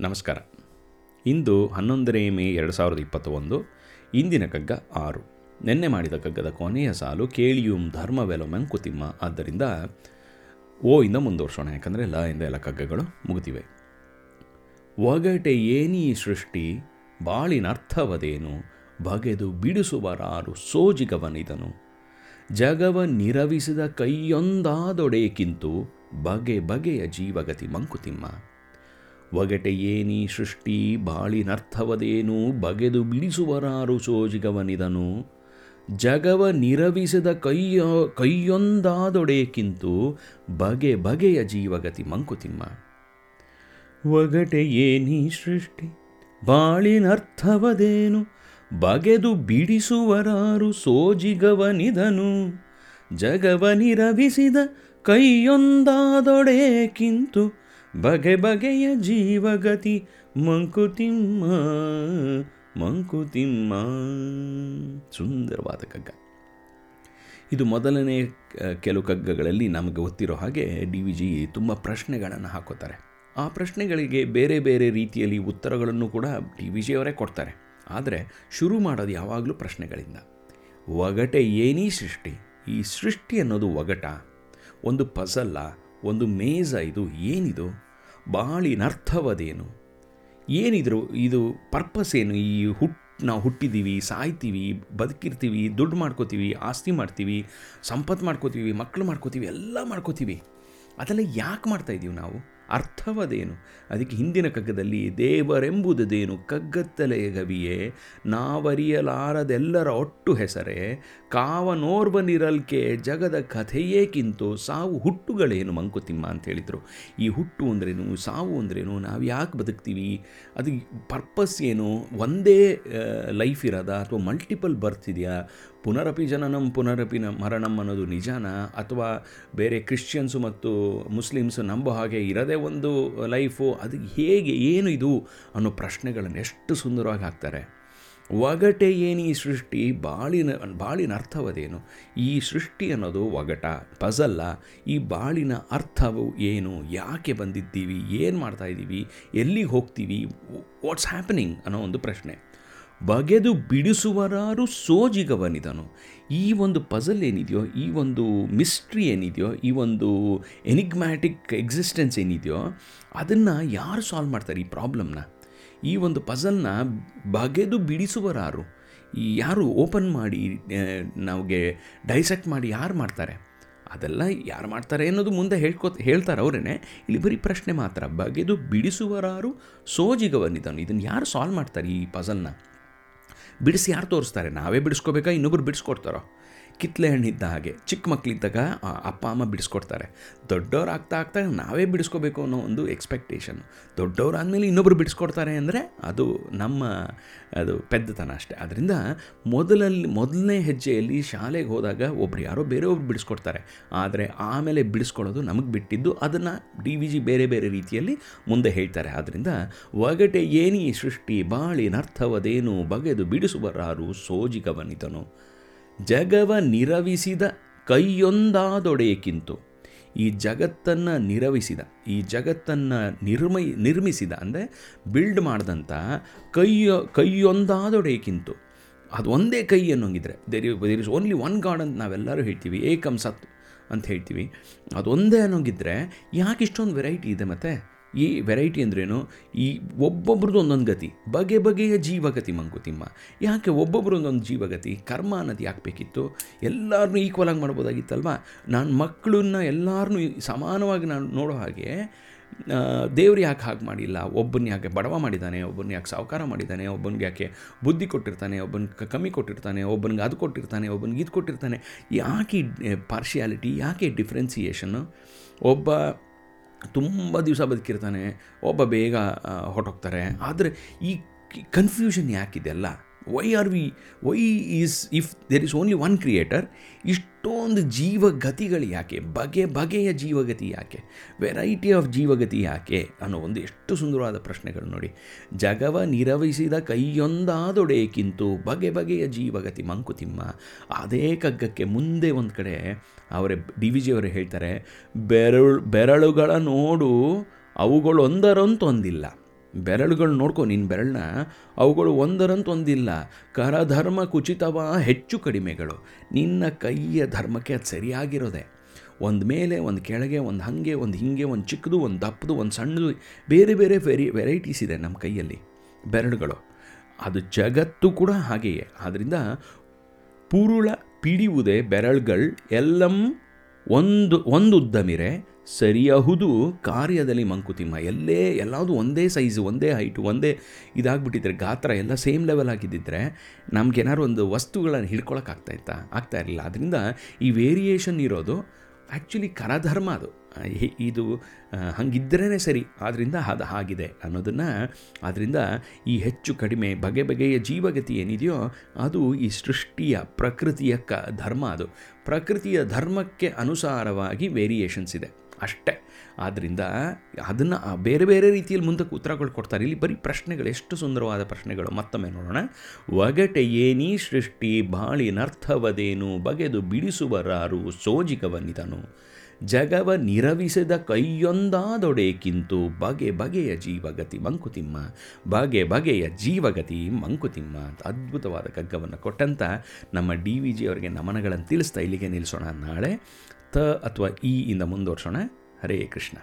ನಮಸ್ಕಾರ. ಇಂದು ಹನ್ನೊಂದನೇ ಮೇ ಎರಡು ಸಾವಿರದ ಇಪ್ಪತ್ತ ಒಂದು ಇಂದಿನ ಕಗ್ಗ ಆರು. ನಿನ್ನೆ ಮಾಡಿದ ಕಗ್ಗದ ಕೊನೆಯ ಸಾಲು ಕೇಳಿಯುಂ ಧರ್ಮವೆಲೋ ಮಂಕುತಿಮ್ಮ ಆದ್ದರಿಂದ ಓ ಇಂದ ಮುಂದುವರ್ಸೋಣ. ಯಾಕಂದರೆ ಲ ಇಂದ ಎಲ್ಲ ಕಗ್ಗಗಳು ಮುಗಿದಿವೆ. ಒಗಟೆ ಏನೀ ಸೃಷ್ಟಿ ಬಾಳಿನರ್ಥವದೇನು ಬಗೆದು ಬಿಡಿಸುವರಾರು ಸೋಜಿಗವನಿದನು. ಜಗವ ನಿರವಿಸಿದ ಕೈಯೊಂದಾದೊಡೆಕಿಂತು ಬಗೆ ಬಗೆಯ ಜೀವಗತಿ ಮಂಕುತಿಮ್ಮ. ಒಗಟೆ ಏನೀ ಸೃಷ್ಟಿ ಬಾಳಿನರ್ಥವದೇನು ಬಗೆದು ಬಿಡಿಸುವರಾರು ಸೋಜಿಗವನಿದನು. ಜಗವ ನಿರವಿಸಿದ ಕೈಯ ಕೈಯೊಂದಾದೊಡೆಕಿಂತು ಬಗೆ ಬಗೆಯ ಜೀವಗತಿ ಮಂಕುತಿಮ್ಮ. ಒಗಟೆ ಏನೀ ಸೃಷ್ಟಿ ಬಾಳಿನರ್ಥವದೇನು ಬಗೆದು ಬಿಡಿಸುವರಾರು ಸೋಜಿಗವನಿದನು. ಜಗವನಿರವಿಸಿದ ಕೈಯೊಂದಾದೊಡೆಕಿಂತು ಬಗೆ ಬಗೆಯ ಜೀವಗತಿ ಮಂಕುತಿಮ್ಮ ಮಂಕುತಿಮ್ಮ. ಸುಂದರವಾದ ಕಗ್ಗ. ಇದು ಮೊದಲನೇ ಕೆಲವು ಕಗ್ಗಗಳಲ್ಲಿ ನಮಗೆ ಗೊತ್ತಿರೋ ಹಾಗೆ ಡಿ ವಿ ಜಿ ತುಂಬ ಪ್ರಶ್ನೆಗಳನ್ನು ಹಾಕೋತಾರೆ. ಆ ಪ್ರಶ್ನೆಗಳಿಗೆ ಬೇರೆ ಬೇರೆ ರೀತಿಯಲ್ಲಿ ಉತ್ತರಗಳನ್ನು ಕೂಡ ಡಿ ವಿ ಜಿಯವರೇ ಕೊಡ್ತಾರೆ. ಆದರೆ ಶುರು ಮಾಡೋದು ಯಾವಾಗಲೂ ಪ್ರಶ್ನೆಗಳಿಂದ. ಒಗಟೆ ಏನೀ ಸೃಷ್ಟಿ? ಈ ಸೃಷ್ಟಿ ಅನ್ನೋದು ಒಗಟ, ಒಂದು ಪಸಲ್ಲ, ಒಂದು ಮೇಜ ಇದು ಏನಿದು? ಬಾಳಿನರ್ಥವದೇನು? ಏನಿದ್ರು ಇದು ಪರ್ಪಸ್ ಏನು ಈ ಹುಟ್ಟು ನಾವು ಹುಟ್ಟಿದ್ದೀವಿ ಸಾಯ್ತೀವಿ, ಬದುಕಿರ್ತೀವಿ, ದುಡ್ಡು ಮಾಡ್ಕೋತೀವಿ, ಆಸ್ತಿ ಮಾಡ್ತೀವಿ, ಸಂಪತ್ತು ಮಾಡ್ಕೋತೀವಿ ಮಕ್ಕಳು ಮಾಡ್ಕೋತೀವಿ, ಎಲ್ಲ ಮಾಡ್ಕೋತೀವಿ. ಅದೆಲ್ಲ ಯಾಕೆ ಮಾಡ್ತಾಯಿದ್ದೀವಿ ನಾವು? ಅರ್ಥವದೇನು? ಅದಕ್ಕೆ ಹಿಂದಿನ ಕಗ್ಗದಲ್ಲಿ ದೇವರೆಂಬುದೇನು ಕಗ್ಗತ್ತಲೆಯ ಗವಿಯೇ, ನಾವರಿಯಲಾರದೆಲ್ಲರ ಒಟ್ಟು ಹೆಸರೇ ಕಾವನೋರ್ವನಿರಲ್ಕೆ ಜಗದ ಕಥೆಯೇಕಿಂತು ಸಾವು ಹುಟ್ಟುಗಳೇನು ಮಂಕುತಿಮ್ಮ ಅಂತ ಹೇಳಿದರು ಈ ಹುಟ್ಟು ಅಂದ್ರೇನು, ಸಾವು ಅಂದ್ರೇನು, ನಾವು ಯಾಕೆ ಬದುಕ್ತೀವಿ? ಅದು ಪರ್ಪಸ್ ಏನು? ಒಂದೇ ಲೈಫ್ ಇರೋದ? ಅಥವಾ ಮಲ್ಟಿಪಲ್ ಬರ್ತ್ ಇದೆಯಾ? ಪುನರಪಿ ಜನನಂ, ಪುನರಪಿ ಮರಣಂ ಅನ್ನೋದು ನಿಜಾನ? ಅಥವಾ ಬೇರೆ ಕ್ರಿಶ್ಚಿಯನ್ಸು ಮತ್ತು ಮುಸ್ಲಿಮ್ಸು ನಂಬೋ ಹಾಗೆ ಇರೋದೇ ಒಂದು ಲೈಫು, ಅದು ಹೇಗೆ, ಏನು ಇದು ಅನ್ನೋ ಪ್ರಶ್ನೆಗಳನ್ನು ಎಷ್ಟು ಸುಂದರವಾಗಿ ಹಾಕ್ತಾರೆ. ಒಗಟೆ ಏನು ಈ ಸೃಷ್ಟಿ? ಬಾಳಿನ ಬಾಳಿನ ಅರ್ಥವದೇನು? ಈ ಸೃಷ್ಟಿ ಅನ್ನೋದು ಒಗಟ ಪಜಲ್ಲ ಈ ಬಾಳಿನ ಅರ್ಥವು ಏನು? ಯಾಕೆ ಬಂದಿದ್ದೀವಿ? ಏನು ಮಾಡ್ತಾ ಇದ್ದೀವಿ ಎಲ್ಲಿಗೆ ಹೋಗ್ತೀವಿ? ವಾಟ್ಸ್ ಹ್ಯಾಪನಿಂಗ್ ಅನ್ನೋ ಒಂದು ಪ್ರಶ್ನೆ. ಬಗೆದು ಬಿಡಿಸುವರಾರು ಸೋಜಿಗವನಿದನು. ಈ ಒಂದು ಪಜಲ್ ಏನಿದೆಯೋ, ಈ ಒಂದು ಮಿಸ್ಟ್ರಿ ಏನಿದೆಯೋ, ಈ ಒಂದು ಎನಿಗ್ಮ್ಯಾಟಿಕ್ ಎಕ್ಸಿಸ್ಟೆನ್ಸ್ ಏನಿದೆಯೋ, ಅದನ್ನು ಯಾರು ಸಾಲ್ವ್ ಮಾಡ್ತಾರೆ ಈ ಪ್ರಾಬ್ಲಮ್ನ ಈ ಒಂದು ಪಜಲ್ನ ಬಗೆದು ಬಿಡಿಸುವರಾರು ಯಾರು ಓಪನ್ ಮಾಡಿ ನಮಗೆ ಡೈಸೆಕ್ಟ್ ಮಾಡಿ ಯಾರು ಮಾಡ್ತಾರೆ? ಅದೆಲ್ಲ ಯಾರು ಮಾಡ್ತಾರೆ ಅನ್ನೋದು ಮುಂದೆ ಹೇಳ್ಕೊ, ಹೇಳ್ತಾರೆ ಅವರೇ ಇಲ್ಲಿ ಬರೀ ಪ್ರಶ್ನೆ ಮಾತ್ರ, ಬಗೆದು ಬಿಡಿಸುವರಾರು ಸೋಜಿಗವನಿದನು. ಇದನ್ನು ಯಾರು ಸಾಲ್ವ್ ಮಾಡ್ತಾರೆ ಈ ಪಜಲ್ನ ಬಿಡಿಸಿ ಯಾರು ತೋರಿಸ್ತಾರೆ? ನಾವೇ ಬಿಡಿಸ್ಕೋಬೇಕಾ? ಇನ್ನೊಬ್ರು ಬಿಡಿಸ್ಕೊಡ್ತಾರೋ? ಕಿತ್ಲೆ ಇದ್ದ ಹಾಗೆ. ಚಿಕ್ಕ ಮಕ್ಕಳಿದ್ದಾಗ ಅಪ್ಪ, ಅಮ್ಮ ಬಿಡಿಸ್ಕೊಡ್ತಾರೆ. ದೊಡ್ಡವ್ರು ಆಗ್ತಾ ಆಗ್ತಾ ನಾವೇ ಬಿಡಿಸ್ಕೋಬೇಕು ಅನ್ನೋ ಒಂದು ಎಕ್ಸ್ಪೆಕ್ಟೇಷನ್ ದೊಡ್ಡವ್ರು ಆದಮೇಲೆ ಇನ್ನೊಬ್ರು ಬಿಡಿಸ್ಕೊಡ್ತಾರೆ ಅಂದರೆ ಅದು ನಮ್ಮ, ಅದು ಪೆದ್ದತನ ಅಷ್ಟೇ. ಅದರಿಂದ ಮೊದಲಲ್ಲಿ, ಮೊದಲನೇ ಹೆಜ್ಜೆಯಲ್ಲಿ ಶಾಲೆಗೆ ಹೋದಾಗ ಒಬ್ರು ಯಾರೋ ಬೇರೆಯೊಬ್ರು ಬಿಡಿಸ್ಕೊಡ್ತಾರೆ. ಆದರೆ ಆಮೇಲೆ ಬಿಡಿಸ್ಕೊಳ್ಳೋದು ನಮಗೆ ಬಿಟ್ಟಿದ್ದು ಅದನ್ನು ಡಿ ವಿ ಜಿ ಬೇರೆ ಬೇರೆ ರೀತಿಯಲ್ಲಿ ಮುಂದೆ ಹೇಳ್ತಾರೆ. ಆದ್ದರಿಂದ ಒಗಟೆ ಏನೀ ಸೃಷ್ಟಿ ಬಾಳಿನರ್ಥವದೇನು ಬಗೆದು ಬಿಡಿಸುವರಾರು ಸೋಜಿಗವನಿತನು ಜಗವ ನಿರವಿಸಿದ ಕೈಯೊಂದಾದೊಡೆಯಕ್ಕಿಂತು ಈ ಜಗತ್ತನ್ನು ನಿರವಿಸಿದ, ಈ ಜಗತ್ತನ್ನು ನಿರ್ಮೈ, ನಿರ್ಮಿಸಿದ, ಅಂದರೆ ಬಿಲ್ಡ್ ಮಾಡಿದಂಥ ಕೈಯ ಕೈಯೊಂದಾದೊಡೆಯಕ್ಕಿಂತು ಅದು ಒಂದೇ ಕೈ ಅನ್ನೋಂಗಿದ್ರೆ there there is only one God ಅಂತ ನಾವೆಲ್ಲರೂ ಹೇಳ್ತೀವಿ, ಏಕಂ ಸತ್ ಅಂತ ಹೇಳ್ತೀವಿ. ಅದೊಂದೇ ಅನ್ನೋಂಗಿದ್ರೆ ಯಾಕೆ ಇಷ್ಟೊಂದು ವೆರೈಟಿ ಇದೆ ಮತ್ತು? ಈ ವೆರೈಟಿ ಅಂದ್ರೇನು? ಈ ಒಬ್ಬೊಬ್ರದ್ದು ಒಂದೊಂದು ಗತಿ. ಬಗೆ ಬಗೆಯ ಜೀವಗತಿ ಮಂಕುತಿಮ್ಮ. ಯಾಕೆ ಒಬ್ಬೊಬ್ರು ಒಂದೊಂದು ಜೀವಗತಿ? ಕರ್ಮ ಅನ್ನೋದು ಯಾಕೆ ಬೇಕಿತ್ತು? ಎಲ್ಲರನ್ನೂ ಈಕ್ವಲ್ ಆಗಿ ಮಾಡ್ಬೋದಾಗಿತ್ತಲ್ವಾ? ನಾನು ಮಕ್ಕಳನ್ನ ಎಲ್ಲರನ್ನೂ ಸಮಾನವಾಗಿ ನಾನು ನೋಡೋ ಹಾಗೆ ದೇವ್ರು ಯಾಕೆ ಹಾಗೆ ಮಾಡಿಲ್ಲ? ಒಬ್ಬನ ಯಾಕೆ ಬಡವ ಮಾಡಿದ್ದಾನೆ ಒಬ್ಬನ ಯಾಕೆ ಸಾವುಕಾರ ಮಾಡಿದ್ದಾನೆ ಒಬ್ಬನಿಗೆ ಯಾಕೆ ಬುದ್ಧಿ ಕೊಟ್ಟಿರ್ತಾನೆ, ಒಬ್ಬನ ಕಮ್ಮಿ ಕೊಟ್ಟಿರ್ತಾನೆ, ಒಬ್ಬನಿಗೆ ಅದು ಕೊಟ್ಟಿರ್ತಾನೆ, ಒಬ್ಬನಿಗೆ ಇದು ಕೊಟ್ಟಿರ್ತಾನೆ. ಯಾಕೆ ಪಾರ್ಶಿಯಾಲಿಟಿ ಯಾಕೆ ಡಿಫ್ರೆನ್ಸಿಯೇಷನ್ನು ಒಬ್ಬ ತುಂಬ ದಿವಸ ಬದುಕಿರ್ತಾನೆ ಒಬ್ಬ ಬೇಗ ಹೊರಟೋಗ್ತಾರೆ. ಆದರೆ ಈ ಕನ್ಫ್ಯೂಷನ್ ಯಾಕಿದೆ ಅಲ್ಲ? Why are we why is if there is only one creator ಇಷ್ಟೊಂದು ಜೀವಗತಿಗಳು ಯಾಕೆ? ಬಗೆ ಬಗೆಯ ಜೀವಗತಿ ಯಾಕೆ? ವೆರೈಟಿ ಆಫ್ ಜೀವಗತಿ ಯಾಕೆ? ಅನ್ನೋ ಒಂದು ಎಷ್ಟು ಸುಂದರವಾದ ಪ್ರಶ್ನೆಗಳು ನೋಡಿ. ಜಗವ ನಿರವಹಿಸಿದ ಕೈಯೊಂದಾದೊಡೆಯಕ್ಕಿಂತು ಬಗೆ ಬಗೆಯ ಜೀವಗತಿ ಮಂಕುತಿಮ್ಮ. ಅದೇ ಕಗ್ಗಕ್ಕೆ ಮುಂದೆ ಒಂದು ಕಡೆ ಅವರೇ ಡಿ ವಿ ಜಿಯವರು ಹೇಳ್ತಾರೆ, ಬೆರಳು, ಬೆರಳುಗಳ ನೋಡು ಅವುಗಳೊಂದರಂತೊಂದಿಲ್ಲ. ಬೆರಳುಗಳು ನೋಡ್ಕೊ ನಿನ್ನ ಬೆರಳನ್ನ ಅವುಗಳು ಒಂದರಂತ ಒಂದಿಲ್ಲ. ಕರಧರ್ಮ ಕುಚಿತವ ಹೆಚ್ಚು ಕಡಿಮೆಗಳು. ನಿನ್ನ ಕೈಯ ಧರ್ಮಕ್ಕೆ ಅದು ಸರಿಯಾಗಿರೋದೆ. ಒಂದು ಮೇಲೆ, ಒಂದು ಕೆಳಗೆ, ಒಂದು ಹಾಗೆ, ಒಂದು ಹಿಂಗೆ, ಒಂದು ಚಿಕ್ಕದು, ಒಂದು ದಪ್ಪದು, ಒಂದು ಸಣ್ಣದು, ಬೇರೆ ಬೇರೆ ವೆರಿ, ವೆರೈಟೀಸ್ ಇದೆ ನಮ್ಮ ಕೈಯಲ್ಲಿ ಬೆರಳುಗಳು. ಅದು ಜಗತ್ತು ಕೂಡ ಹಾಗೆಯೇ. ಆದ್ದರಿಂದ ಪುರುಳ ಪಿಡಿಯುವುದೇ ಬೆರಳುಗಳು ಎಲ್ಲಂ ಒಂದು ಒಂದು ಉದ್ದಮಿರೆ ಸರಿಯಹುದು ಕಾರ್ಯದಲ್ಲಿ ಮಂಕುತಿಮ್ಮ, ಎಲ್ಲೇ ಎಲ್ಲಾವುದು ಒಂದೇ ಸೈಜು ಒಂದೇ ಹೈಟು ಒಂದೇ ಇದಾಗ್ಬಿಟ್ಟಿದ್ರೆ, ಗಾತ್ರ ಎಲ್ಲ ಸೇಮ್ ಲೆವೆಲ್ ಆಗಿದ್ದಿದ್ರೆ ನಮ್ಗೇನಾದ್ರು ಒಂದು ವಸ್ತುಗಳನ್ನು ಹಿಡ್ಕೊಳಕ್ಕಾಗ್ತಾ ಇತ್ತಾ, ಆಗ್ತಾ ಇರಲಿಲ್ಲ. ಅದರಿಂದ ಈ ವೇರಿಯೇಷನ್ ಇರೋದು ಆ್ಯಕ್ಚುಲಿ ಕರಧರ್ಮ ಅದು. ಇದು ಹಂಗಿದ್ರೇ ಸರಿ. ಆದ್ದರಿಂದ ಅದು ಆಗಿದೆ ಅನ್ನೋದನ್ನು ಆದ್ದರಿಂದ ಈ ಹೆಚ್ಚು ಕಡಿಮೆ ಬಗೆ ಬಗೆಯ ಜೀವಗತಿ ಏನಿದೆಯೋ ಅದು ಈ ಸೃಷ್ಟಿಯ ಪ್ರಕೃತಿಯ ಕ, ಧರ್ಮ ಅದು. ಪ್ರಕೃತಿಯ ಧರ್ಮಕ್ಕೆ ಅನುಸಾರವಾಗಿ ವೇರಿಯೇಷನ್ಸ್ ಇದೆ. ಅಷ್ಟೇ. ಆದ್ದರಿಂದ ಅದನ್ನು ಬೇರೆ ಬೇರೆ ರೀತಿಯಲ್ಲಿ ಮುಂದಕ್ಕೆ ಉತ್ತರಗಳು ಕೊಡ್ತಾರೆ. ಇಲ್ಲಿ ಬರೀ ಪ್ರಶ್ನೆಗಳು, ಎಷ್ಟು ಸುಂದರವಾದ ಪ್ರಶ್ನೆಗಳು. ಮತ್ತೊಮ್ಮೆ ನೋಡೋಣ. ಒಗಟೆ ಏನೀ ಸೃಷ್ಟಿ ಬಾಳಿನರ್ಥವದೇನು? ಬಗೆದು ಬಿಡಿಸುವರಾರು ಸೋಜಿಗವನಿದನು. ಜಗವ ನಿರವಿಸಿದ ಕೈಯೊಂದಾದೊಡೆಕಿಂತು ಬಗೆ ಬಗೆಯ ಜೀವಗತಿ ಮಂಕುತಿಮ್ಮ. ಬಗೆ ಬಗೆಯ ಜೀವಗತಿ ಮಂಕುತಿಮ್ಮ. ಅಂತ ಅದ್ಭುತವಾದ ಕಗ್ಗವನ್ನು ಕೊಟ್ಟಂತ ನಮ್ಮ ಡಿ ವಿ ಜಿ ಅವರಿಗೆ ನಮನಗಳನ್ನು ತಿಳಿಸ್ತಾ ಇಲ್ಲಿಗೆ ನಿಲ್ಲಿಸೋಣ ನಾಳೆ. ಅಥವಾ ಇ ಇಂದ ಮುಂದುವರ್ಸೋಣ. ಹರೇ ಕೃಷ್ಣ.